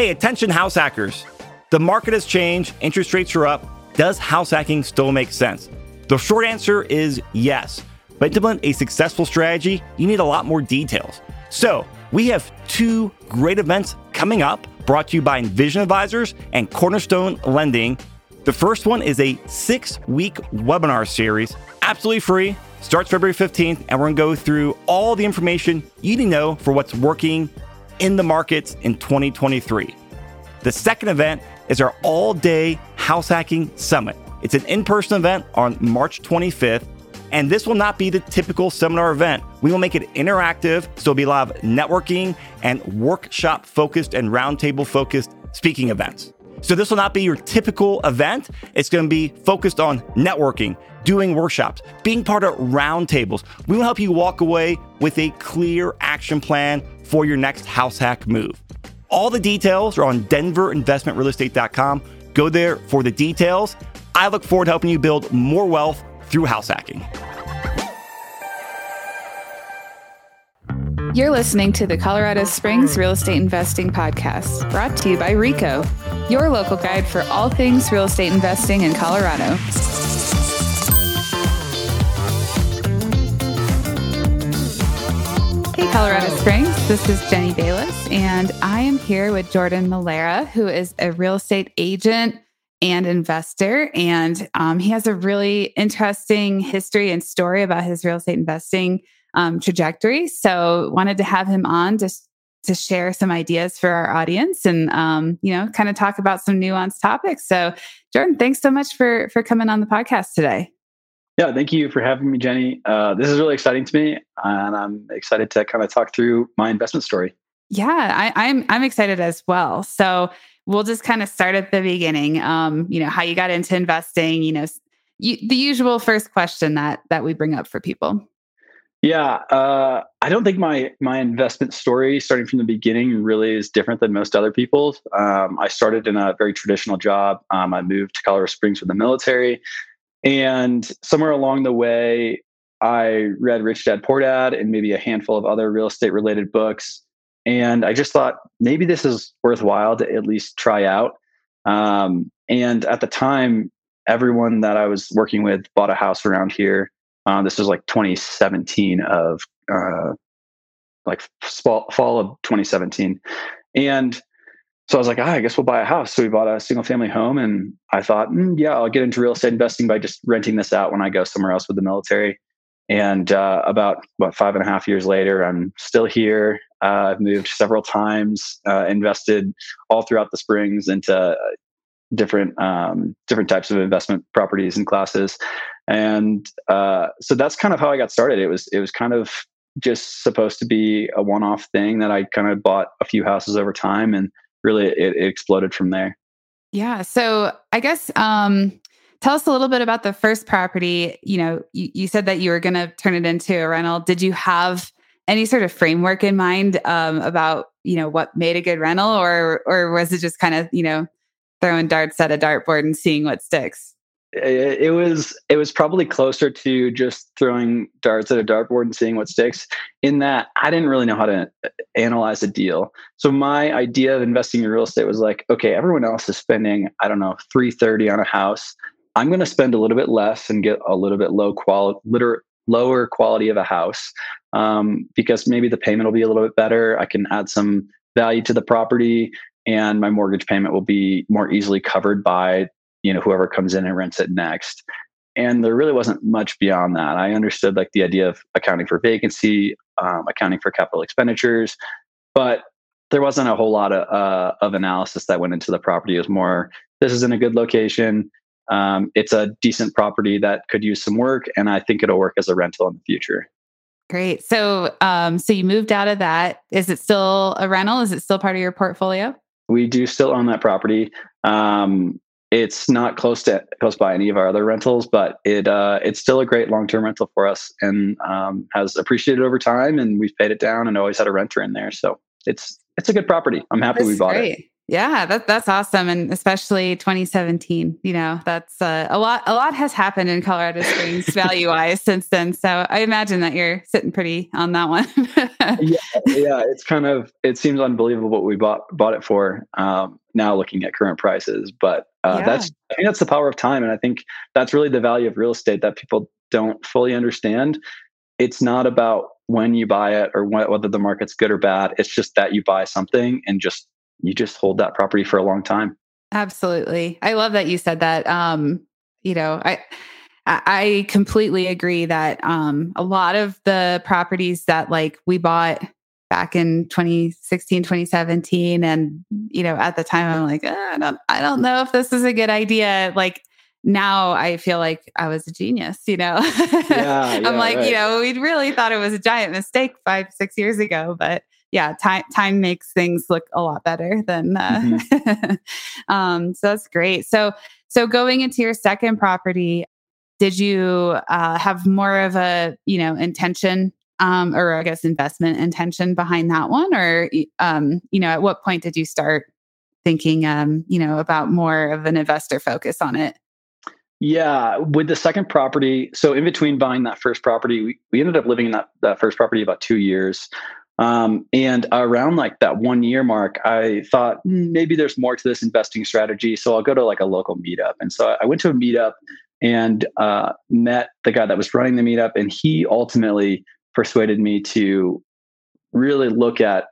Hey, attention house hackers. The market has changed, interest rates are up. Does house hacking still make sense? The short answer is yes. But to implement a successful strategy, you need a lot more details. So, we have two great events coming up brought to you by Envision Advisors and Cornerstone Lending. The first one is a six week webinar series, absolutely free, starts February 15th, and we're gonna go through all the information you need to know for what's working in the markets in 2023. The second event is our all day house hacking summit. It's an in person event on March 25th. And this will not be the typical seminar event. We will make it interactive, so it'll be a lot of networking and workshop focused and roundtable focused speaking events. So this will not be your typical event. It's going to be focused on networking, doing workshops, being part of roundtables. We will help you walk away with a clear action plan for your next house hack move. All the details are on denverinvestmentrealestate.com. Go there for the details. I look forward to helping you build more wealth through house hacking. You're listening to the Colorado Springs Real Estate Investing Podcast, brought to you by RICO, your local guide for all things real estate investing in Colorado. Hey, Colorado Springs, this is Jenny Bayless, and I am here with Jordan Malera, who is a real estate agent and investor. And um, he has a really interesting history and story about his real estate investing um, trajectory. So wanted to have him on just to share some ideas for our audience and um, you know kind of talk about some nuanced topics. So Jordan, thanks so much for for coming on the podcast today. Yeah, thank you for having me, Jenny. Uh, this is really exciting to me, and I'm excited to kind of talk through my investment story. Yeah, I, I'm I'm excited as well. So we'll just kind of start at the beginning. Um, you know, how you got into investing. You know, you, the usual first question that that we bring up for people. Yeah, uh, I don't think my my investment story, starting from the beginning, really is different than most other people's. Um, I started in a very traditional job. Um, I moved to Colorado Springs for the military, and somewhere along the way, I read Rich Dad Poor Dad and maybe a handful of other real estate related books. And I just thought maybe this is worthwhile to at least try out. Um, and at the time, everyone that I was working with bought a house around here uh, this was like 2017 of uh, like fall, fall of 2017. And so I was like, ah, I guess we'll buy a house. So we bought a single family home. And I thought, mm, yeah, I'll get into real estate investing by just renting this out when I go somewhere else with the military. And uh, about what five and a half years later, I'm still here. Uh, I've moved several times, uh, invested all throughout the Springs into uh, different um, different types of investment properties and classes and uh, so that's kind of how I got started. It was it was kind of just supposed to be a one-off thing that I kind of bought a few houses over time, and really it, it exploded from there. Yeah. So I guess um, tell us a little bit about the first property. You know, you, you said that you were going to turn it into a rental. Did you have any sort of framework in mind um, about you know what made a good rental, or or was it just kind of you know throwing darts at a dartboard and seeing what sticks? It was it was probably closer to just throwing darts at a dartboard and seeing what sticks. In that i didn't really know how to uh, analyze a deal. So my idea of investing in real estate was like okay everyone else is spending i don't know 330 on a house. I'm going to spend a little bit less and get a little bit low quality liter- lower quality of a house um, because maybe the payment will be a little bit better. I can add some value to the property and my mortgage payment will be more easily covered by you know whoever comes in and rents it next. And there really wasn't much beyond that. I understood like the idea of accounting for vacancy um, accounting for capital expenditures but there wasn't a whole lot of, uh, of analysis that went into the property. It was more this is in a good location. Um, it's a decent property that could use some work and i think it'll work as a rental in the future. Great. So um, so you moved out of that. Is it still a rental? Is it still part of your portfolio? We do still own that property. Um, it's not close to close by any of our other rentals, but it uh, it's still a great long term rental for us and um, has appreciated over time. And we've paid it down and always had a renter in there, so it's it's a good property. I'm happy That's we bought great. it. Yeah, that, that's awesome, and especially 2017. You know, that's uh, a lot. A lot has happened in Colorado Springs value wise since then. So I imagine that you're sitting pretty on that one. yeah, yeah. It's kind of it seems unbelievable what we bought bought it for. Um, now looking at current prices, but uh, yeah. that's I think that's the power of time, and I think that's really the value of real estate that people don't fully understand. It's not about when you buy it or whether the market's good or bad. It's just that you buy something and just you just hold that property for a long time. Absolutely. I love that you said that. Um, you know, I I completely agree that um a lot of the properties that like we bought back in 2016 2017 and you know at the time i'm like oh, i don't i don't know if this is a good idea like now i feel like i was a genius you know yeah, i'm like right. you know we really thought it was a giant mistake five six years ago but yeah, time time makes things look a lot better than. Uh, mm-hmm. um, so that's great. So so going into your second property, did you uh, have more of a you know intention um, or I guess investment intention behind that one, or um, you know, at what point did you start thinking, um, you know, about more of an investor focus on it? Yeah, with the second property, so in between buying that first property, we, we ended up living in that, that first property about two years. Um, and around like that one year mark, I thought hmm, maybe there's more to this investing strategy. So I'll go to like a local meetup. And so I went to a meetup and uh, met the guy that was running the meetup. And he ultimately persuaded me to really look at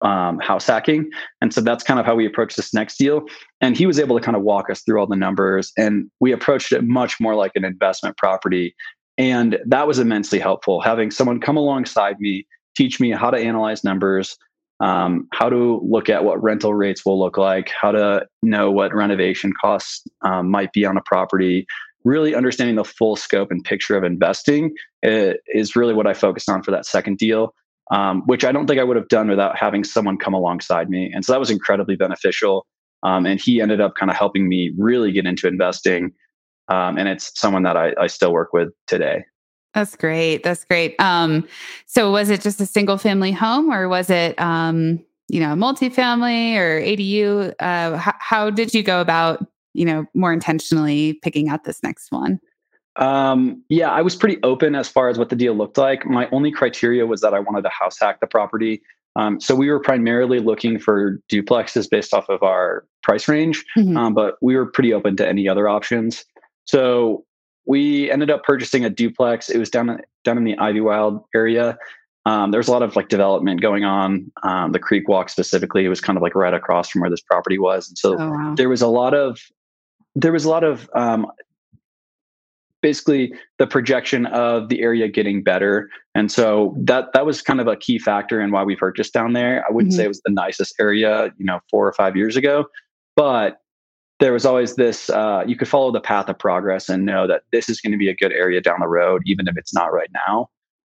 um, house hacking. And so that's kind of how we approached this next deal. And he was able to kind of walk us through all the numbers. And we approached it much more like an investment property. And that was immensely helpful. Having someone come alongside me teach me how to analyze numbers, um, how to look at what rental rates will look like, how to know what renovation costs um, might be on a property. Really understanding the full scope and picture of investing is really what I focused on for that second deal, um, which I don't think I would have done without having someone come alongside me. And so that was incredibly beneficial. Um, and he ended up kind of helping me really get into investing. Um, and it's someone that I, I still work with today. That's great. That's great. Um, so was it just a single family home or was it, um, you know, multifamily or ADU? Uh, how, how did you go about, you know, more intentionally picking out this next one? Um, yeah, I was pretty open as far as what the deal looked like. My only criteria was that I wanted to house hack the property. Um, so we were primarily looking for duplexes based off of our price range, mm-hmm. um, but we were pretty open to any other options. So we ended up purchasing a duplex. It was down down in the Ivywild area. Um, there's a lot of like development going on. Um, the Creek Walk specifically, it was kind of like right across from where this property was, and so oh, wow. there was a lot of there was a lot of um, basically the projection of the area getting better, and so that that was kind of a key factor in why we purchased down there. I wouldn't mm-hmm. say it was the nicest area, you know, four or five years ago, but there was always this uh, you could follow the path of progress and know that this is going to be a good area down the road even if it's not right now.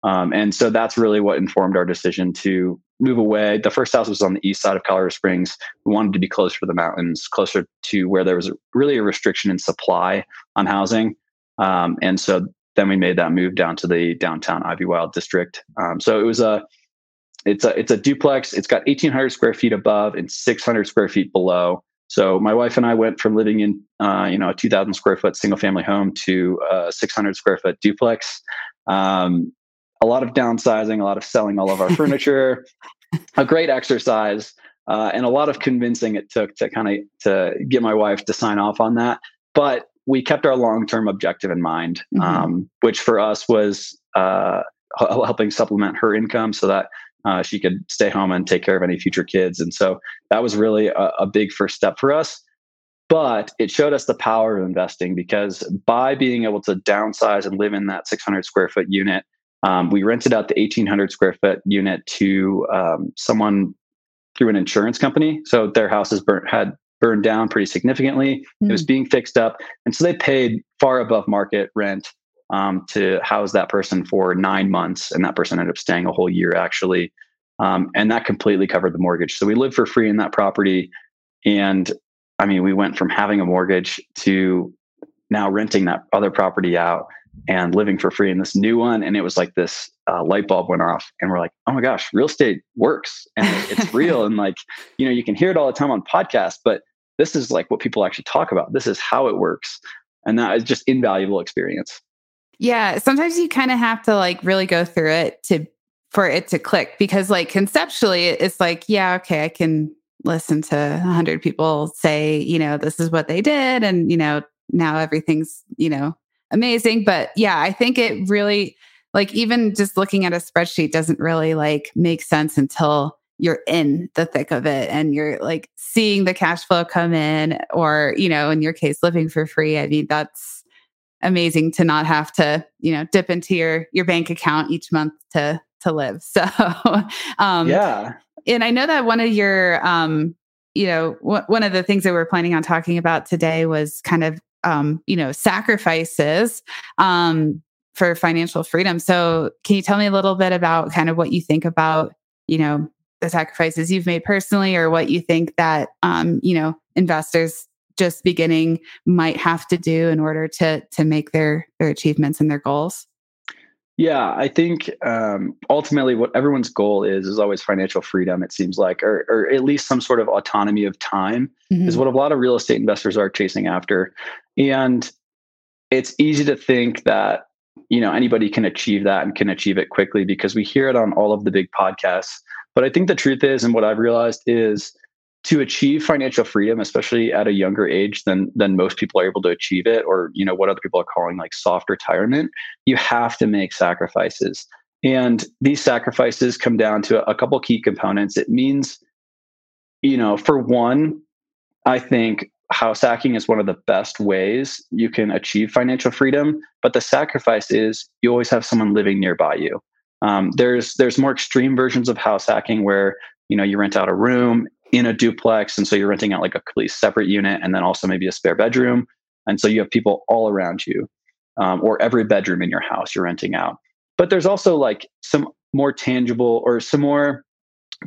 Um, and so that's really what informed our decision to move away. The first house was on the east side of colorado springs. We wanted to be closer to the mountains closer to where there was really a restriction in supply on housing. Um, and so then we made that move down to the downtown Ivywild district. Um, so it was a it's a it's a duplex. It's got 1800 square feet above and 600 square feet below so my wife and I went from living in uh, you know a 2,000 square foot single family home to a 600 square foot duplex. Um, a lot of downsizing, a lot of selling all of our furniture, a great exercise, uh, and a lot of convincing it took to kind of to get my wife to sign off on that. But we kept our long term objective in mind, mm-hmm. um, which for us was uh, helping supplement her income so that uh, she could stay home and take care of any future kids. And so that was really a, a big first step for us. But it showed us the power of investing because by being able to downsize and live in that 600 square foot unit, um, we rented out the 1800 square foot unit to um, someone through an insurance company. So their houses burnt, had burned down pretty significantly. Mm-hmm. It was hmm. being fixed up. And so they paid far above market rent um, to house that person for nine months, and that person ended up staying a whole year actually, um, and that completely covered the mortgage. So we lived for free in that property, and I mean, we went from having a mortgage to now renting that other property out and living for free in this new one. And it was like this uh, light bulb went off, and we're like, oh my gosh, real estate works and it's real. And like, you know, you can hear it all the time on podcasts, but this is like what people actually talk about. This is how it works. And that is just invaluable experience. Yeah. Sometimes you kind of have to like really go through it to for it to click because like conceptually it's like, yeah, okay, I can listen to a hundred people say, you know, this is what they did. And, you know, now everything's, you know, amazing. But yeah, I think it really like even just looking at a spreadsheet doesn't really like make sense until you're in the thick of it and you're like seeing the cash flow come in or you know in your case living for free i mean that's amazing to not have to you know dip into your your bank account each month to to live. So um yeah. and i know that one of your um you know w- one of the things that we're planning on talking about today was kind of um you know sacrifices um for financial freedom. So can you tell me a little bit about kind of what you think about you know the sacrifices you've made personally or what you think that um, you know investors just beginning might have to do in order to to make their their achievements and their goals? Yeah i think um, ultimately what everyone's goal is is always financial freedom it seems like or, or at least some sort of autonomy of time mm-hmm. is what a lot of real estate investors are chasing after. And it's easy to think that you know anybody can achieve that and can achieve it quickly because we hear it on all of the big podcasts. But I think the truth is, and what I've realized is to achieve financial freedom, especially at a younger age than than most people are able to achieve it, or you know what other people are calling like soft retirement, you have to make sacrifices. And these sacrifices come down to a couple key components. It means, you know, for one, I think house hacking is one of the best ways you can achieve financial freedom. But the sacrifice is you always have someone living nearby you. Um, there's there's more extreme versions of house hacking where you know you rent out a room in a duplex, and so you're renting out like a completely separate unit, and then also maybe a spare bedroom, and so you have people all around you, um, or every bedroom in your house you're renting out. But there's also like some more tangible or some more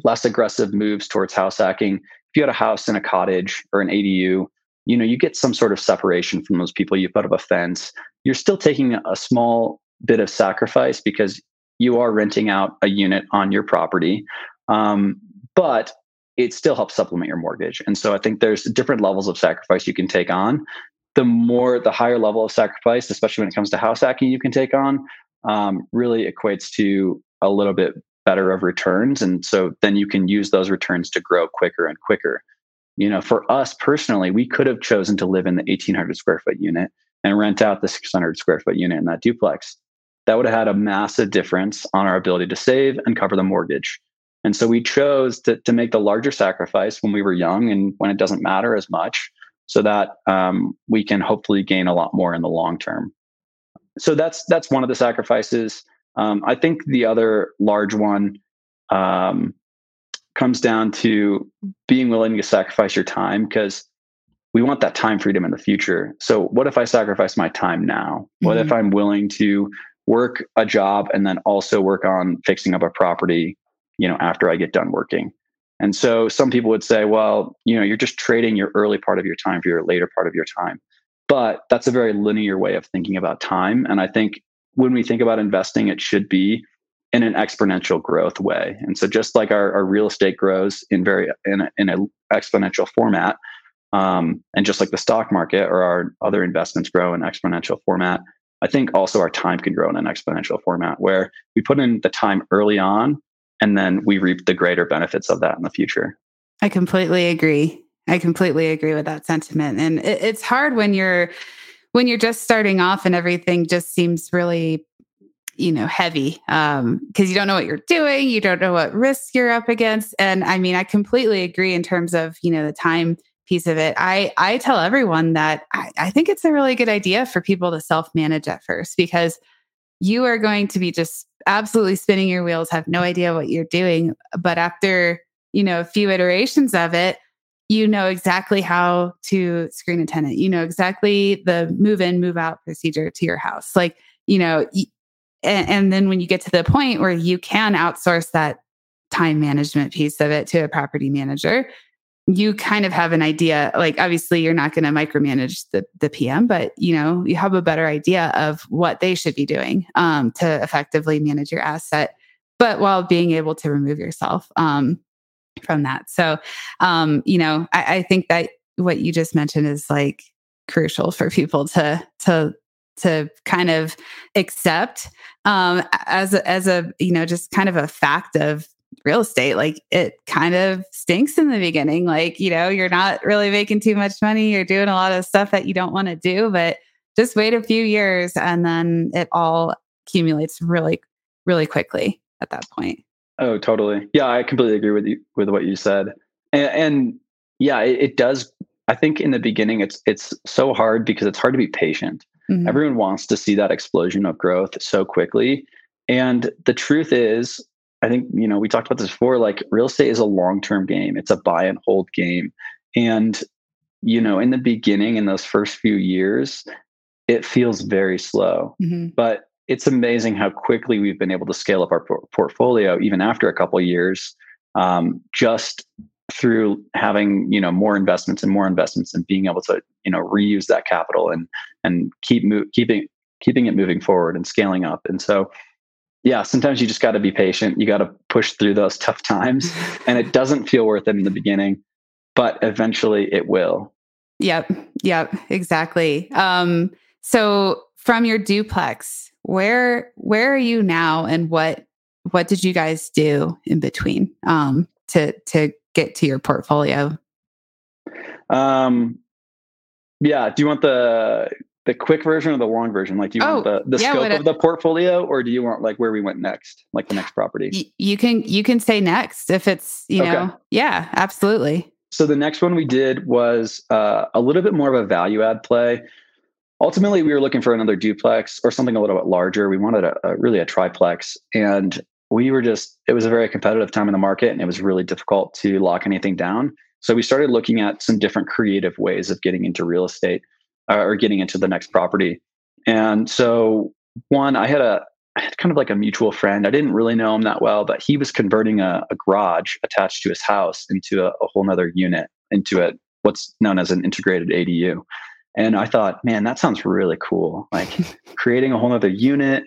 less aggressive moves towards house hacking. If you had a house in a cottage or an ADU, you know you get some sort of separation from those people. You put up a fence. You're still taking a small bit of sacrifice because you are renting out a unit on your property, um, but it still helps supplement your mortgage. And so I think there's different levels of sacrifice you can take on. The more, the higher level of sacrifice, especially when it comes to house hacking, you can take on, um, really equates to a little bit better of returns. And so then you can use those returns to grow quicker and quicker. You know, for us personally, we could have chosen to live in the 1800 square foot unit and rent out the 600 square foot unit in that duplex that would have had a massive difference on our ability to save and cover the mortgage. And so we chose to, to make the larger sacrifice when we were young and when it doesn't matter as much so that um, we can hopefully gain a lot more in the long term. So that's that's one of the sacrifices. Um, I think the other large one um, comes down to being willing to sacrifice your time because we want that time freedom in the future. So what if I sacrifice my time now? What mm-hmm. if I'm willing to work a job and then also work on fixing up a property, you know, after I get done working. And so some people would say, well, you know, you're just trading your early part of your time for your later part of your time. But that's a very linear way of thinking about time. And I think when we think about investing, it should be in an exponential growth way. And so just like our, our real estate grows in very in in an exponential format, um, and just like the stock market or our other investments grow in exponential format, I think also our time can grow in an exponential format where we put in the time early on and then we reap the greater benefits of that in the future. I completely agree. I completely agree with that sentiment. And it, it's hard when you're when you're just starting off and everything just seems really you know heavy um because you don't know what you're doing you don't know what risks you're up against and i mean i completely agree in terms of you know the time piece of it. I I tell everyone that I, I think it's a really good idea for people to self manage at first because you are going to be just absolutely spinning your wheels, have no idea what you're doing. But after you know a few iterations of it, you know exactly how to screen a tenant. You know exactly the move in, move out procedure to your house. Like you know, and, and then when you get to the point where you can outsource that time management piece of it to a property manager you kind of have an idea like obviously you're not going to micromanage the, the pm but you know you have a better idea of what they should be doing um, to effectively manage your asset but while being able to remove yourself um, from that. So um, you know I, I think that what you just mentioned is like crucial for people to to to kind of accept um, as a, as a you know just kind of a fact of real estate like it kind of stinks in the beginning like you know you're not really making too much money you're doing a lot of stuff that you don't want to do but just wait a few years and then it all accumulates really really quickly at that point. Oh totally. Yeah i completely agree with you with what you said. And, and yeah it, it, does i think in the beginning it's it's so hard because it's hard to be patient. Mm-hmm. everyone wants to see that explosion of growth so quickly and the truth is I think, you know, we talked about this before, like real estate is a long-term game. It's a buy and hold game. And, you know, in the beginning, in those first few years, it feels very slow. Mm-hmm. But it's amazing how quickly we've been able to scale up our por- portfolio, even after a couple years, um, just through having you know more investments and more investments and being able to you know reuse that capital and and keep mo- keeping keeping it moving forward and scaling up. And so yeah, sometimes you just got to be patient. You got to push through those tough times. and it doesn't feel worth it in the beginning, but eventually it will. Yep. Yep. Exactly. Um, so from your duplex, where where are you now and what what did you guys do in between um to to get to your portfolio? Um yeah, do you want the the quick version or the long version? Like, do you oh, want the, the yeah, scope of the portfolio, or do you want like where we went next, like the next property? Y- you can you can say next if it's you okay. know yeah absolutely. So the next one we did was uh, a little bit more of a value add play. Ultimately, we were looking for another duplex or something a little bit larger. We wanted a, a really a triplex, and we were just it was a very competitive time in the market, and it was really difficult to lock anything down. So we started looking at some different creative ways of getting into real estate uh, or getting into the next property. And so, one, I had a kind of like a mutual friend. I didn't really know him that well, but he was converting a, a garage attached to his house into a, a whole nother unit, into a what's known as an integrated ADU. And I thought, man, that sounds really cool. Like creating a whole other unit.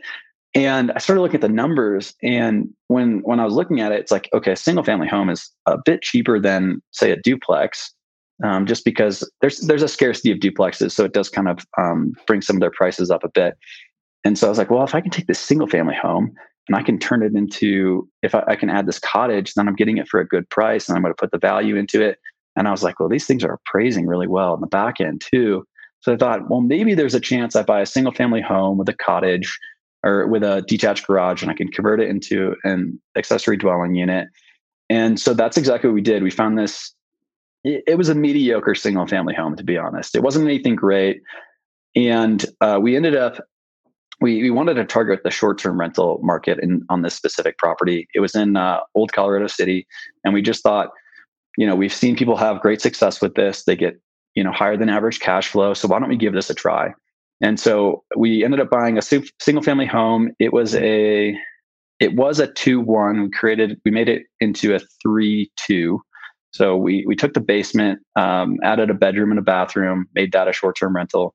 And I started looking at the numbers. And when when I was looking at it, it's like, okay, a single family home is a bit cheaper than, say, a duplex um, just because there's there's a scarcity of duplexes, so it does kind of um, bring some of their prices up a bit. And so I was like, well, if I can take this single family home and I can turn it into, if I, I can add this cottage, then I'm getting it for a good price, and I'm going to put the value into it. And I was like, well, these things are appraising really well in the back end too. So I thought, well, maybe there's a chance I buy a single family home with a cottage or with a detached garage and I can convert it into an accessory dwelling unit. And so that's exactly what we did. We found this it, was a mediocre single family home, to be honest. It wasn't anything great. And uh, we ended up, we, we wanted to target the short term rental market in, on this specific property. It was in uh, Old Colorado City. And we just thought, you know, we've seen people have great success with this. They get, you know, higher than average cash flow. So why don't we give this a try? And so we ended up buying a single family home. It was a, it was a two one. We created, we made it into a three two. So we we took the basement, um, added a bedroom and a bathroom, made that a short term rental.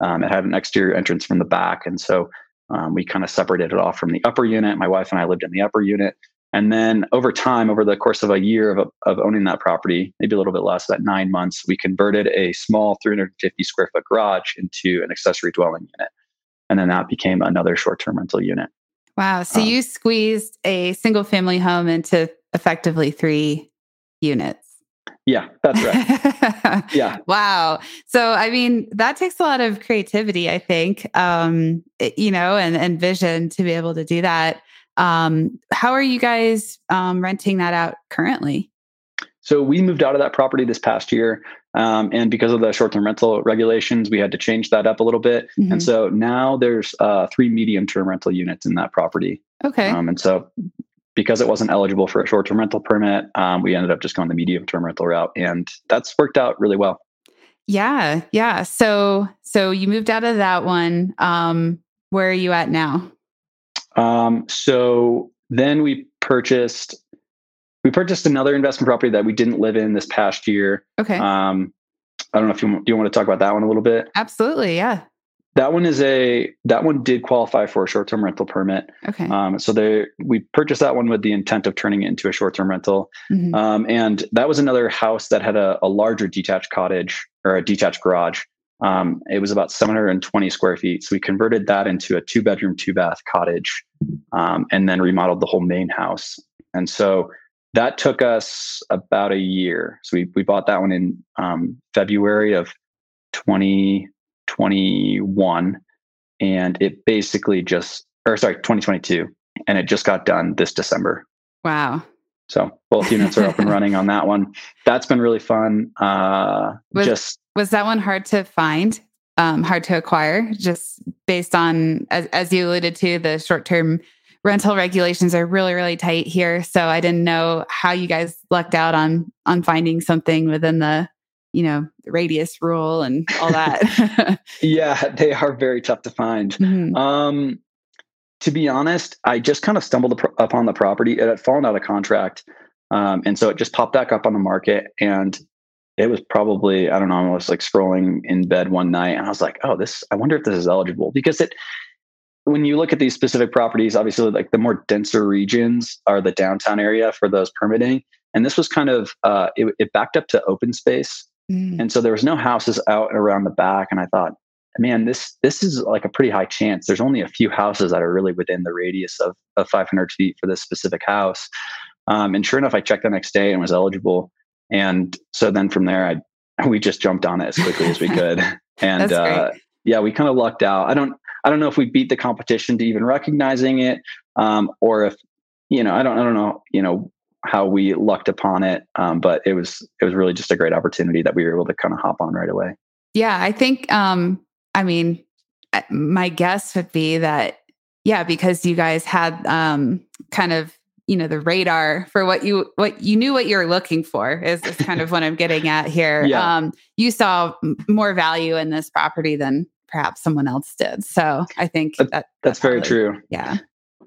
Um, it had an exterior entrance from the back, and so um, we kind of separated it off from the upper unit. My wife and I lived in the upper unit, and then over time, over the course of a year of, of owning that property, maybe a little bit less, about nine months, we converted a small 350 square foot garage into an accessory dwelling unit, and then that became another short term rental unit. Wow! So um, you squeezed a single family home into effectively three units. Yeah, that's right. yeah. Wow. So, I mean, that takes a lot of creativity, I think, um, it, you know, and, and vision to be able to do that. Um, how are you guys um, renting that out currently? So, we moved out of that property this past year. Um, and because of the short term rental regulations, we had to change that up a little bit. Mm-hmm. And so now there's uh, three medium term rental units in that property. Okay. Um, and so because it wasn't eligible for a short term rental permit, um, we ended up just going the medium term rental route, and that's worked out really well. Yeah, yeah. So, so you moved out of that one. Um, where are you at now? Um, so then we purchased. we purchased another investment property that we didn't live in this past year. Okay. Um, I don't know if you do you want to talk about that one a little bit. Absolutely, yeah. That one is a that one did qualify for a short term rental permit. Okay. Um, so they we purchased that one with the intent of turning it into a short term rental. Mhm. Um, and that was another house that had a, a larger detached cottage or a detached garage. Um, it was about 720 square feet. So we converted that into a two bedroom, two bath cottage um, and then remodeled the whole main house. And so that took us about a year. So we, we bought that one in um, February of 2021. And it basically just, or sorry, 2022. And it just got done this December. wow. So both units are up and running on that one. That's been really fun. Uh, Was- just Was that one hard to find? Um, hard to acquire, just based on as as you alluded to, the short term rental regulations are really really tight here. So I didn't know how you guys lucked out on on finding something within the you know radius rule and all that. yeah, they are very tough to find. Mhm. Um, to be honest, I just kind of stumbled upon the property. It had fallen out of contract, um, and so it just popped back up on the market. And it was probably I don't know. I was like scrolling in bed one night, and I was like, "Oh, this. I wonder if this is eligible." Because it, when you look at these specific properties, obviously, like the more denser regions are the downtown area for those permitting. And this was kind of uh, it, it backed up to open space, Mm. and so there was no houses out around the back. And I thought, man, this this is like a pretty high chance. There's only a few houses that are really within the radius of, of 500 feet for this specific house. Um, and sure enough, I checked the next day and was eligible. And so then from there, I we just jumped on it as quickly as we could. And uh, yeah, we kind of lucked out. I don't I don't know if we beat the competition to even recognizing it, um, or if you know I don't I don't know you know how we lucked upon it. Um, but it was it was really just a great opportunity that we were able to kind of hop on right away. Yeah, I think um I mean uh, my guess would be that yeah, because you guys had um kind of you know the radar for what you what you knew what you were looking for is, is kind of what I'm getting at here. Yeah. Um you saw more value in this property than perhaps someone else did. So I think that That's very probably- true. Yeah.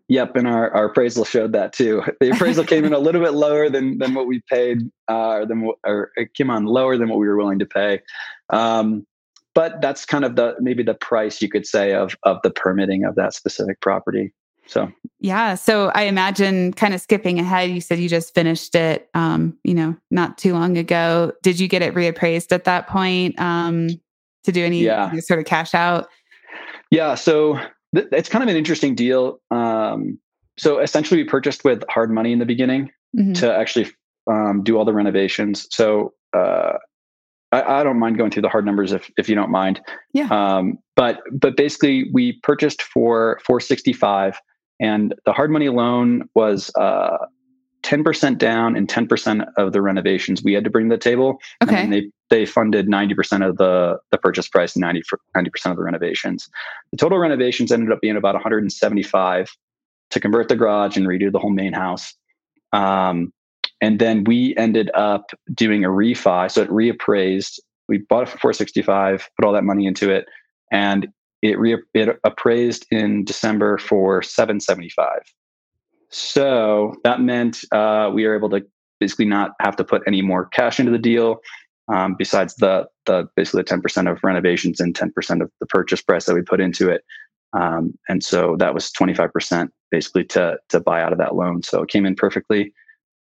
Yep, and our, our appraisal showed that too. The appraisal came in a little bit lower than than what we paid, uh, or than or it came on lower than what we were willing to pay. Um, but that's kind of the maybe the price you could say of of the permitting of that specific property. So Yeah. So I imagine kind of skipping ahead, you said you just finished it, um, you know, not too long ago. Did you get it reappraised at that point um, to do any Yeah. any sort of cash out? yeah, so th- it's kind of an interesting deal. Um, so essentially, we purchased with hard money in the beginning. Mhm. to actually um, do all the renovations. So uh, I, I don't mind going through the hard numbers if if you don't mind. Yeah. Um, but but basically, we purchased for four sixty five, and the hard money loan was uh, ten percent down and ten percent of the renovations we had to bring to the table. Okay. And they they funded ninety percent of the the purchase price, and 90 percent of the renovations. The total renovations ended up being about one hundred and seventy five to convert the garage and redo the whole main house. Um, and then we ended up doing a refi. So it reappraised. We bought it for 465, put all that money into it, and it re- it appraised in December for 775. So that meant uh, we were able to basically not have to put any more cash into the deal, um, besides the the basically the 10% of renovations and 10% of the purchase price that we put into it. Um, and so that was 25% basically to to buy out of that loan. So it came in perfectly.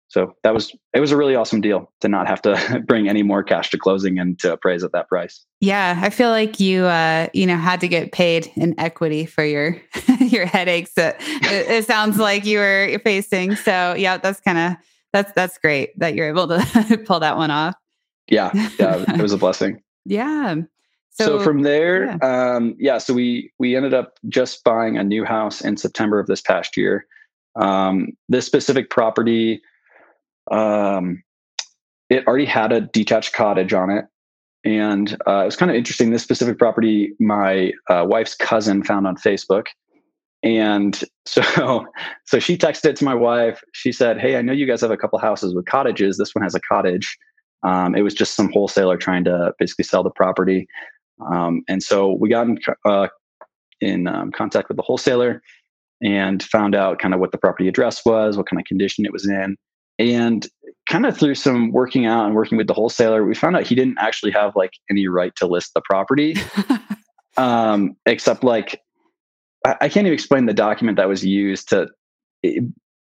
So that was it was a really awesome deal to not have to bring any more cash to closing and to appraise at that price. Yeah, I feel like you, uh, you know, had to get paid in equity for your your headaches. That it, it sounds like you were facing. So yeah, that's kind of that's that's great that you're able to pull that one off. Yeah, yeah, it was a blessing. Yeah. So, from there, yeah. Um, yeah, so we we ended up just buying a new house in September of this past year. Um, this specific property, um, it already had a detached cottage on it, and uh, it was kind of interesting. This specific property, my uh, wife's cousin found on Facebook, and so so she texted it to my wife. She said, "Hey, I know you guys have a couple houses with cottages. This one has a cottage." Um, it was just some wholesaler trying to basically sell the property. Um, and so we got in, uh, in um, contact with the wholesaler and found out kind of what the property address was, what kind of condition it was in. And kind of through some working out and working with the wholesaler, we found out he didn't actually have like any right to list the property, um, except like I, I, can't even explain the document that was used to. It,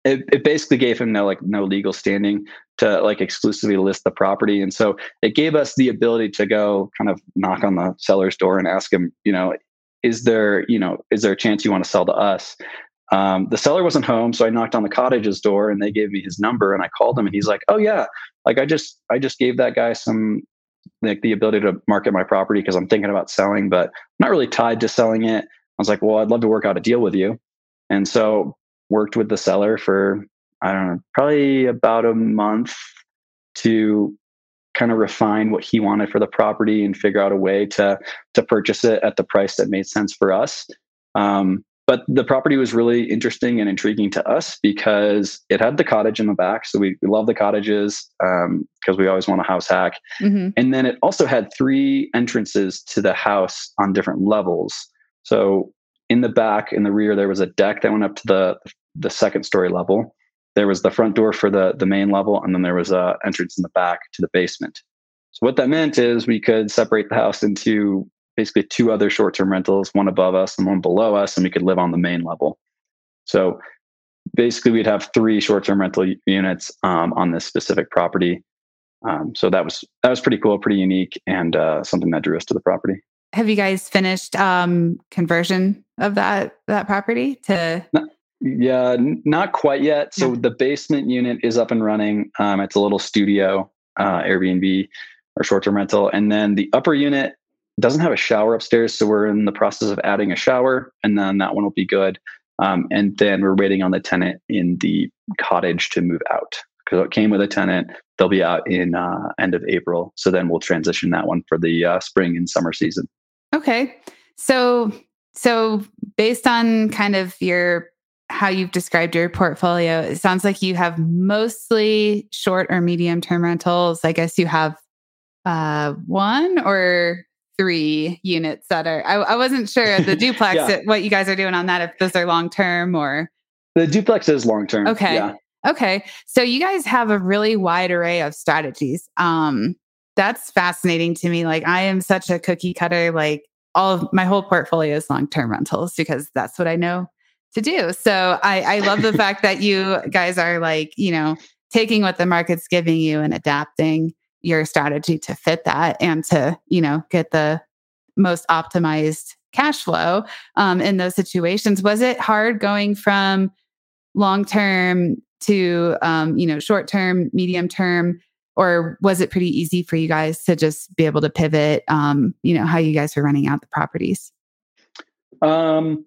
it, it, basically gave him no like no legal standing to like exclusively list the property, and so it gave us the ability to go kind of knock on the seller's door and ask him, you know, is there you know is there a chance you want to sell to us? Um, the seller wasn't home, so I knocked on the cottage's door and they gave me his number and I called him and he's like, "Oh yeah, like I just I just gave that guy some like the ability to market my property because I'm thinking about selling, but I'm not really tied to selling it." I was like, "Well, I'd love to work out a deal with you," and so worked with the seller for I don't know, probably about a month to kind of refine what he wanted for the property and figure out a way to to purchase it at the price that made sense for us. Um, but the property was really interesting and intriguing to us because it had the cottage in the back. So we, we love the cottages because um, we always want a house hack. Mm-hmm. And then it also had three entrances to the house on different levels. So in the back, in the rear, there was a deck that went up to the the second story level. There was the front door for the the main level, and then there was a entrance in the back to the basement. So what that meant is we could separate the house into basically two other short-term rentals, one above us and one below us, and we could live on the main level. So basically, we'd have three short-term rental units um, on this specific property. Um, so that was that was pretty cool, pretty unique, and uh, something that drew us to the property. Have you guys finished um, conversion of that that property to? Not, yeah, n- not quite yet. So the basement unit is up and running. Um, it's a little studio uh, Airbnb or short-term rental, and then the upper unit doesn't have a shower upstairs, so we're in the process of adding a shower, and then that one will be good. Um, and then we're waiting on the tenant in the cottage to move out because it came with a tenant. They'll be out in uh, end of April, so then we'll transition that one for the uh, spring and summer season. Okay, so so based on kind of your how you've described your portfolio, it sounds like you have mostly short or medium term rentals. I guess you have uh, one or three units that are I, I wasn't sure the duplex yeah. what you guys are doing on that if those are long term or? The duplex is long term okay. yeah. okay. So you guys have a really wide array of strategies. Um that's fascinating to me. Like i am such a cookie cutter like all of my whole portfolio is long term rentals because that's what i know to do. So i i love the fact that you guys are like you know taking what the market's giving you and adapting your strategy to fit that and to you know get the most optimized cash flow um, in those situations. Was it hard going from long term to um, you know short term medium term or was it pretty easy for you guys to just be able to pivot um, you know how you guys were running out the properties? Um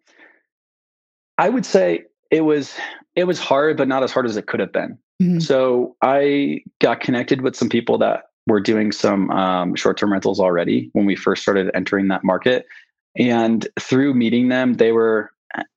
i would say it was it was hard but not as hard as it could have been. Mm-hmm. so i got connected with some people that were doing some um, short-term rentals already when we first started entering that market. And through meeting them they were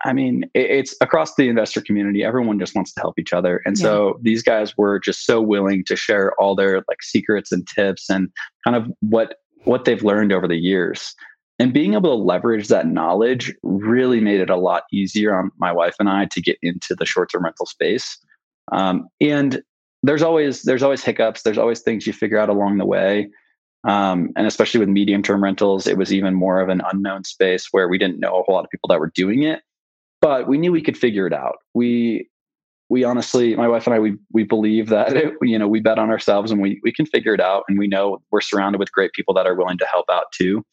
i mean it's across the investor community. Everyone just wants to help each other. And yeah. so these guys were just so willing to share all their like secrets and tips and kind of what what they've learned over the years. And being able to leverage that knowledge really made it a lot easier on my wife and i to get into the short-term rental space. Um, and there's always there's always hiccups. There's always things you figure out along the way. Um, and especially with medium term rentals it was even more of an unknown space where we didn't know a whole lot of people that were doing it but we knew we could figure it out. We we honestly my wife and i we we believe that it, you know we bet on ourselves and we we can figure it out and we know we're surrounded with great people that are willing to help out too.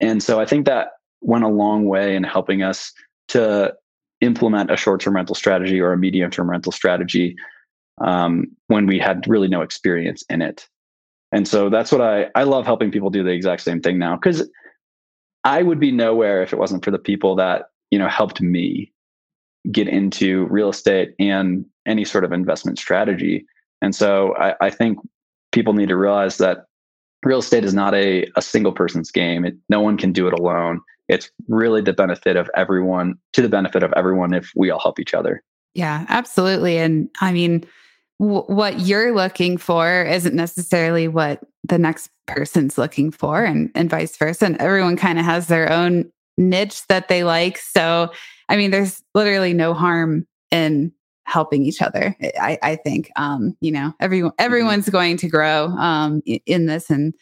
And so i think that went a long way in helping us to implement a short-term rental strategy or a medium-term rental strategy um, when we had really no experience in it. And so that's what I I love helping people do the exact same thing now because I would be nowhere if it wasn't for the people that you know helped me get into real estate and any sort of investment strategy. And so I, I think people need to realize that real estate is not a, a single person's game. It, no one can do it alone. It's really the benefit of everyone, to the benefit of everyone if we all help each other. Yeah, absolutely. And I mean, w- what you're looking for isn't necessarily what the next person's looking for and, and vice versa. And everyone kind of has their own niche that they like. So, I mean, there's literally no harm in helping each other. I, I think, um, you know, everyone, mm-hmm. everyone's going to grow, um, in this. And,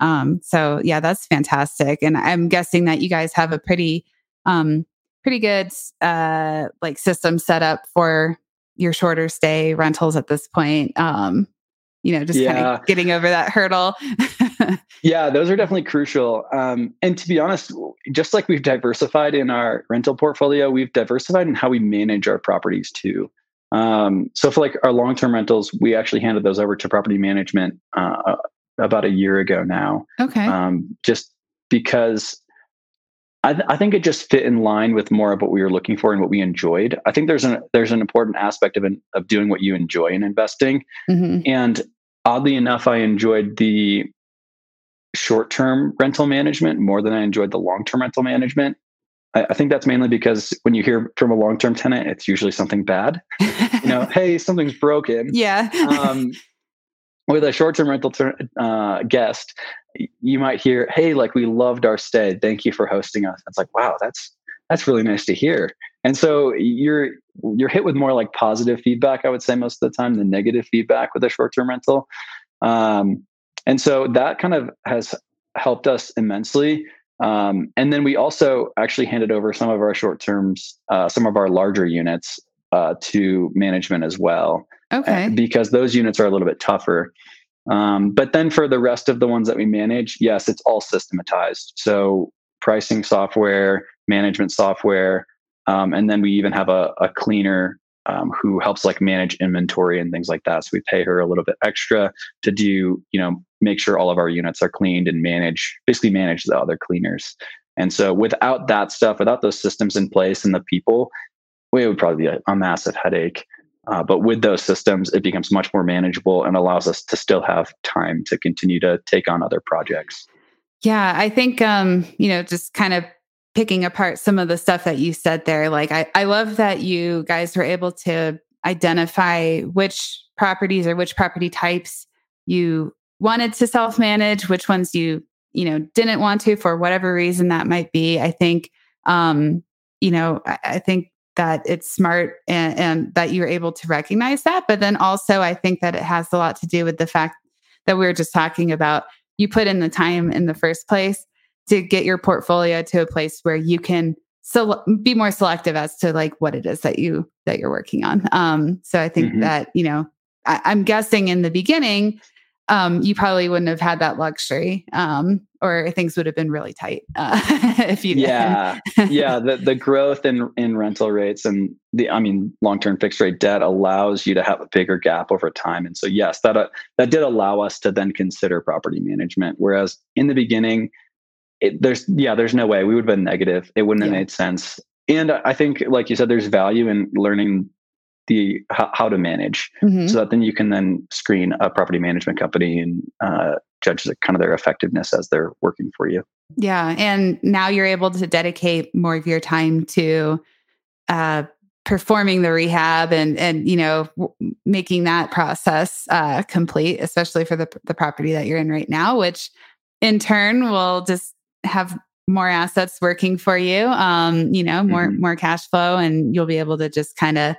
um, so yeah, that's fantastic. And I'm guessing that you guys have a pretty, um, pretty good, uh, like system set up for your shorter stay rentals at this point. Um, you know, just yeah. kind of getting over that hurdle. yeah, those are definitely crucial. Um, and to be honest, just like we've diversified in our rental portfolio, we've diversified in how we manage our properties too. Um, so for like our long-term rentals, we actually handed those over to property management uh, about a year ago now. Okay. Um, just because I, th- I, think it just fit in line with more of what we were looking for and what we enjoyed. I think there's an there's an important aspect of an, of doing what you enjoy in investing, mm-hmm. and oddly enough, I enjoyed the short term rental management more than I enjoyed the long term rental management. I, I, think that's mainly because when you hear from a long term tenant, it's usually something bad. you know, hey, something's broken. Yeah. um, with a short term rental ter- uh, guest, you might hear, hey, like we loved our stay. Thank you for hosting us. It's like, wow, that's that's really nice to hear. And so you're you're hit with more like positive feedback, I would say most of the time, than negative feedback with a short term rental. Um, and so that kind of has helped us immensely. Um, and then we also actually handed over some of our short terms, uh, some of our larger units uh, to management as well. Okay. Because those units are a little bit tougher. Um, but then for the rest of the ones that we manage, yes, it's all systematized. So pricing software, management software, um, and then we even have a, a cleaner um, who helps like manage inventory and things like that. So we pay her a little bit extra to do, you know, make sure all of our units are cleaned and manage, basically manage the other cleaners. And so without that stuff, without those systems in place and the people, it would probably be a, a massive headache. Uh, but with those systems, it becomes much more manageable and allows us to still have time to continue to take on other projects. Yeah, I think um, you know, just kind of picking apart some of the stuff that you said there. Like, I, I love that you guys were able to identify which properties or which property types you wanted to self manage, which ones you, you know, didn't want to for whatever reason that might be. I think, um, you know, I, I think that it's smart and, and that you're able to recognize that. But then also, I think that it has a lot to do with the fact that we were just talking about you put in the time in the first place to get your portfolio to a place where you can so be more selective as to like what it is that you that you're working on um so i think mm-hmm. that you know I, i'm guessing in the beginning um you probably wouldn't have had that luxury um or things would have been really tight uh, if you yeah yeah the the growth in in rental rates and the i mean long-term fixed rate debt allows you to have a bigger gap over time and so yes that uh, that did allow us to then consider property management whereas in the beginning it, there's yeah, there's no way we would have been negative. It wouldn't yeah. have made sense. And I think, like you said, there's value in learning the how, how to manage, mm-hmm. so that then you can then screen a property management company and uh, judge the, kind of their effectiveness as they're working for you. Yeah, and now you're able to dedicate more of your time to uh, performing the rehab and and you know w- making that process uh, complete, especially for the the property that you're in right now, which in turn will just have more assets working for you um you know more mm-hmm. more cash flow and you'll be able to just kind of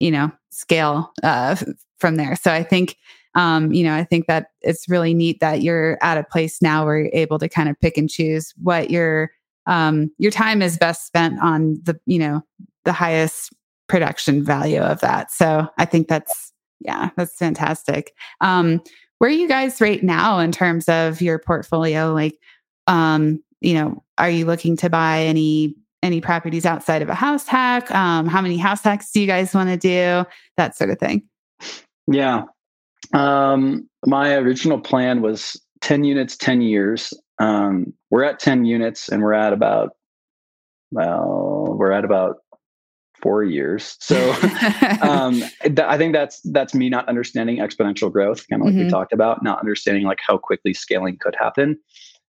you know scale uh from there. So i think um you know i think that it's really neat that you're at a place now where you're able to kind of pick and choose what your um your time is best spent on the you know the highest production value of that. So i think that's yeah that's fantastic. Um where are you guys right now in terms of your portfolio? Like um you know, are you looking to buy any any properties outside of a house hack? Um, how many house hacks do you guys want to do? That sort of thing. Yeah. Um, my original plan was 10 units, 10 years. Um, we're at 10 units and we're at about, well, we're at about four years. So um, th- I think that's that's me not understanding exponential growth, kind of like mm-hmm. we talked about, not understanding like how quickly scaling could happen.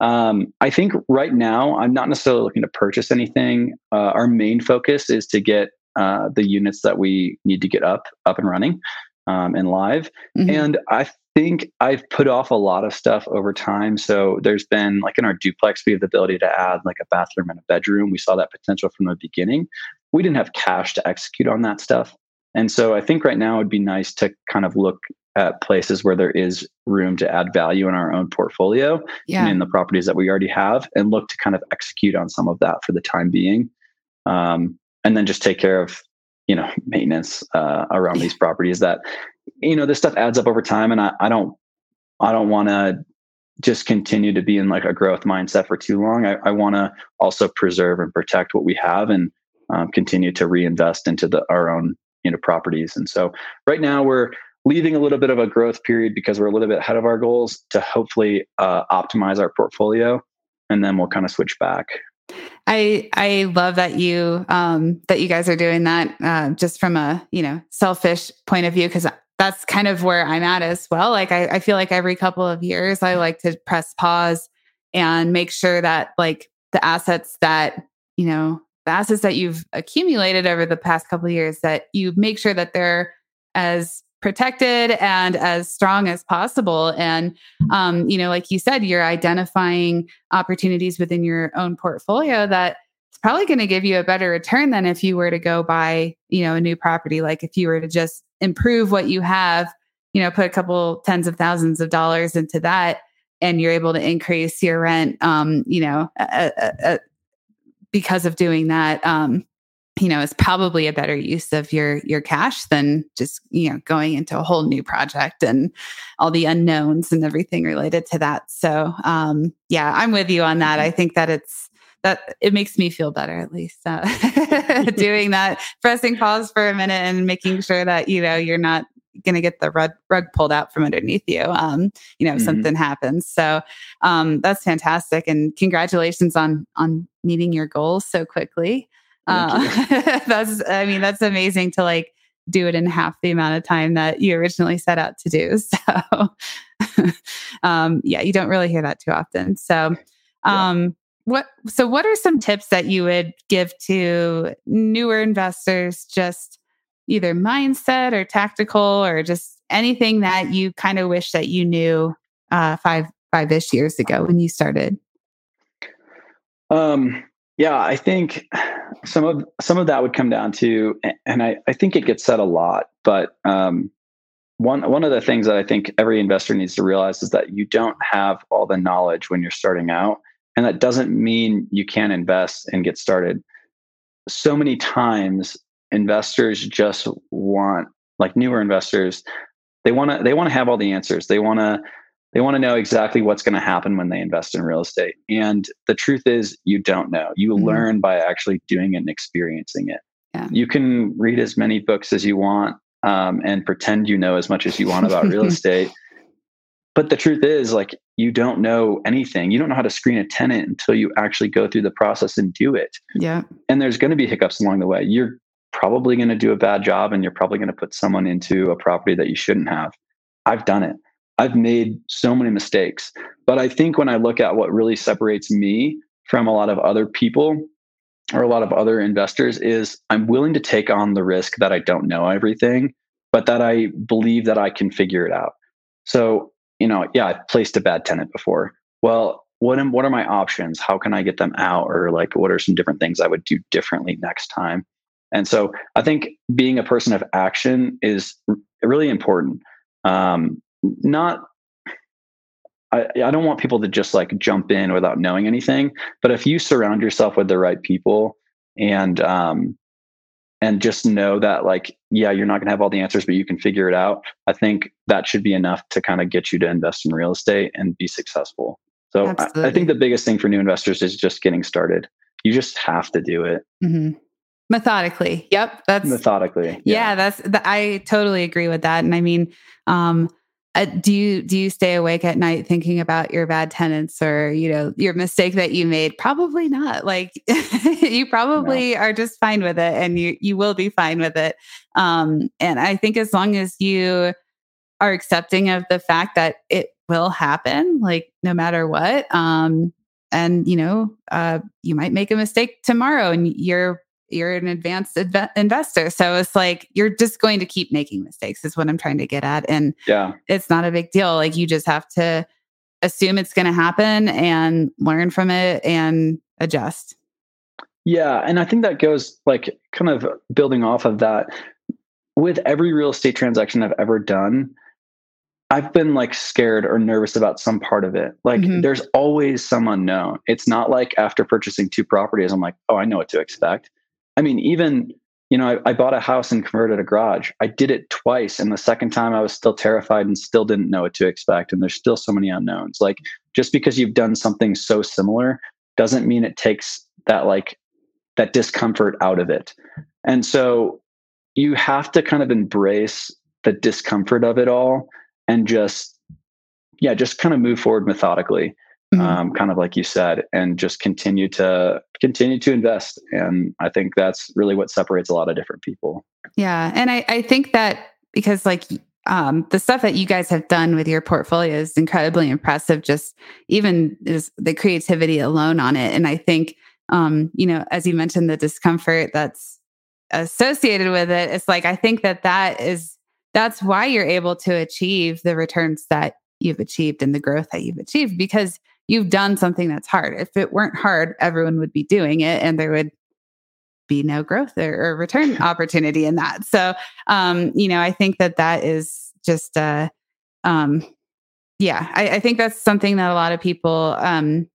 Um, I think right now I'm not necessarily looking to purchase anything. Uh, our main focus is to get uh, the units that we need to get up, up and running, um, and live. Mm-hmm. And I think I've put off a lot of stuff over time. So there's been like in our duplex, we have the ability to add like a bathroom and a bedroom. We saw that potential from the beginning. We didn't have cash to execute on that stuff. And so I think right now it would be nice to kind of look at places where there is room to add value in our own portfolio yeah. and in the properties that we already have and look to kind of execute on some of that for the time being. Um, and then just take care of, you know, maintenance uh, around these properties that, you know, this stuff adds up over time. And I, I don't, I don't want to just continue to be in like a growth mindset for too long. I, I want to also preserve and protect what we have and um, continue to reinvest into the our own you know properties. And so right now we're leaving a little bit of a growth period because we're a little bit ahead of our goals to hopefully uh, optimize our portfolio, and then we'll kind of switch back. I I love that you um, that you guys are doing that uh, just from a you know selfish point of view because that's kind of where I'm at as well. Like I, I feel like every couple of years I like to press pause and make sure that like the assets that, you know, the assets that you've accumulated over the past couple of years that you make sure that they're as protected and as strong as possible. And um, you know like you said you're identifying opportunities within your own portfolio that it's probably going to give you a better return than if you were to go buy you know a new property. Like if you were to just improve what you have, you know, put a couple tens of thousands of dollars into that and you're able to increase your rent, um, you know, because of doing that, um, you know, is probably a better use of your your cash than just you know going into a whole new project and all the unknowns and everything related to that. So, um, yeah, I'm with you on that. I think that it's that it makes me feel better at least uh, doing that pressing pause for a minute and making sure that you know you're not going to get the rug, rug pulled out from underneath you um you know mm-hmm. something happens so um that's fantastic and congratulations on on meeting your goals so quickly uh, that's i mean that's amazing to like do it in half the amount of time that you originally set out to do so. Um yeah you don't really hear that too often so um what so what are some tips that you would give to newer investors just either mindset or tactical or just anything that you kind of wish that you knew uh, five five-ish years ago when you started? Um yeah i think some of some of that would come down to and i i think it gets said a lot but um one one of the things that i think every investor needs to realize is that you don't have all the knowledge when you're starting out and that doesn't mean you can't invest and get started. So many times investors just want like newer investors, they want to they want to have all the answers. They want to they want to know exactly what's going to happen when they invest in real estate. And the truth is you don't know. You mm-hmm. learn by actually doing it and experiencing it. Yeah. You can read as many books as you want um, and pretend you know as much as you want about real estate. But the truth is, like, you don't know anything. You don't know how to screen a tenant until you actually go through the process and do it. Yeah. And there's going to be hiccups along the way. You're probably going to do a bad job and you're probably going to put someone into a property that you shouldn't have. I've done it. I've made so many mistakes. But I think when I look at what really separates me from a lot of other people or a lot of other investors is I'm willing to take on the risk that I don't know everything, but that I believe that I can figure it out. So you know, yeah, I've placed a bad tenant before. Well, what am what are my options? How can I get them out? Or like what are some different things I would do differently next time? And so I think being a person of action is really important. Um, not I, I don't want people to just like jump in without knowing anything. But if you surround yourself with the right people and um, and just know that like yeah you're not going to have all the answers but you can figure it out i think that should be enough to kind of get you to invest in real estate and be successful. So I, I, think the biggest thing for new investors is just getting started. You just have to do it. Mm-hmm. methodically. Yep that's methodically yeah, yeah that's i totally agree with that and i mean um uh, do you do you stay awake at night thinking about your bad tenants or you know your mistake that you made? Probably not. Like you probably no. are just fine with it and you you will be fine with it. Um and i think as long as you are accepting of the fact that it will happen like no matter what um and you know uh you might make a mistake tomorrow and you're you're an advanced inv- investor. So it's like you're just going to keep making mistakes, is what I'm trying to get at. And yeah, it's not a big deal. Like you just have to assume it's going to happen and learn from it and adjust. Yeah. And I think that goes like kind of building off of that. with every real estate transaction I've ever done, I've been like scared or nervous about some part of it. Like mm-hmm. there's always some unknown. It's not like after purchasing two properties, I'm like, oh, I know what to expect. I mean, even, you know, I, I bought a house and converted a garage. I did it twice. And the second time I was still terrified and still didn't know what to expect. And there's still so many unknowns. Like just because you've done something so similar doesn't mean it takes that like that discomfort out of it. And so you have to kind of embrace the discomfort of it all and just yeah just kind of move forward methodically mm-hmm. um, kind of like you said and just continue to continue to invest. And i think that's really what separates a lot of different people. Yeah and i, I think that because like um, the stuff that you guys have done with your portfolio is incredibly impressive just even is the creativity alone on it. And i think um, you know as you mentioned the discomfort that's associated with it it's like i think that that is that's why you're able to achieve the returns that you've achieved and the growth that you've achieved because you've done something that's hard. If it weren't hard, everyone would be doing it and there would be no growth or, or return opportunity in that. So, um, you know, I think that that is just, uh, um, yeah, I, I think that's something that a lot of people, um,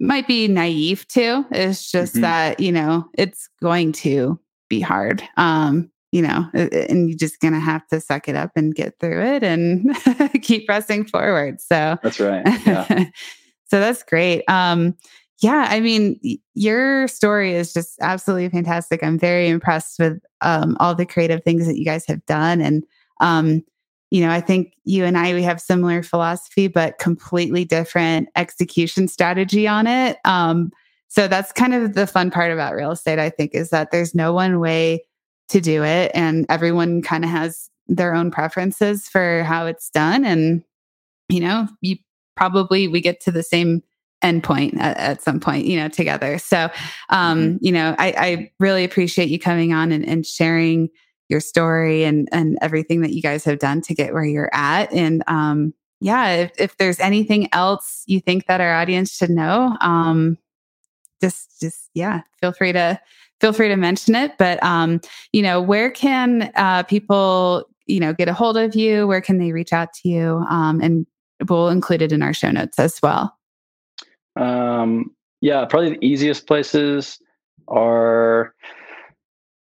might be naive to. It's just mm-hmm. that, you know, it's going to be hard. Um, you know, and you're just going to have to suck it up and get through it and keep pressing forward. So that's right. Yeah. so that's great. Um, yeah, I mean, your story is just absolutely fantastic. I'm very impressed with um, all the creative things that you guys have done. And, um, you know, I think you and I, we have similar philosophy, but completely different execution strategy on it. Um, so that's kind of the fun part about real estate, I think, is that there's no one way to do it and everyone kind of has their own preferences for how it's done and you know you probably we get to the same endpoint at, at some point you know together so um mm-hmm. you know I, I really appreciate you coming on and, and sharing your story and and everything that you guys have done to get where you're at and um yeah if, if there's anything else you think that our audience should know um just just yeah feel free to feel free to mention it. But um, you know, where can uh, people you know get a hold of you? Where can they reach out to you? Um, and we'll include it in our show notes as well. Um, yeah, probably the easiest places are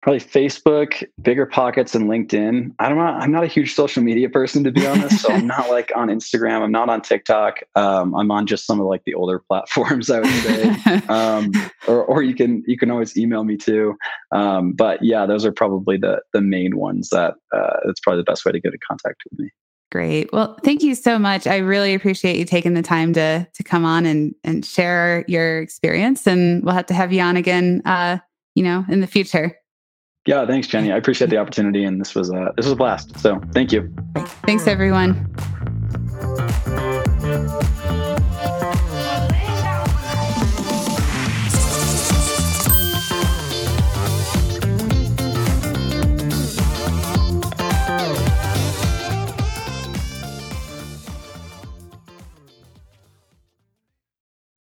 probably Facebook, Bigger Pockets, and LinkedIn. I don't know. I'm not a huge social media person to be honest, so I'm not like on Instagram. I'm not on TikTok. Um, I'm on just some of like the older platforms, I would say. um, or, or you can you can always email me too. Um, but yeah, those are probably the the main ones that uh, that's probably the best way to get in contact with me. Great. Well, thank you so much. I really appreciate you taking the time to to come on and and share your experience. And we'll have to have you on again, uh, you know, in the future. Yeah, thanks, Jenny. I appreciate the opportunity, and this was this was a blast. So, thank you. Thanks, everyone.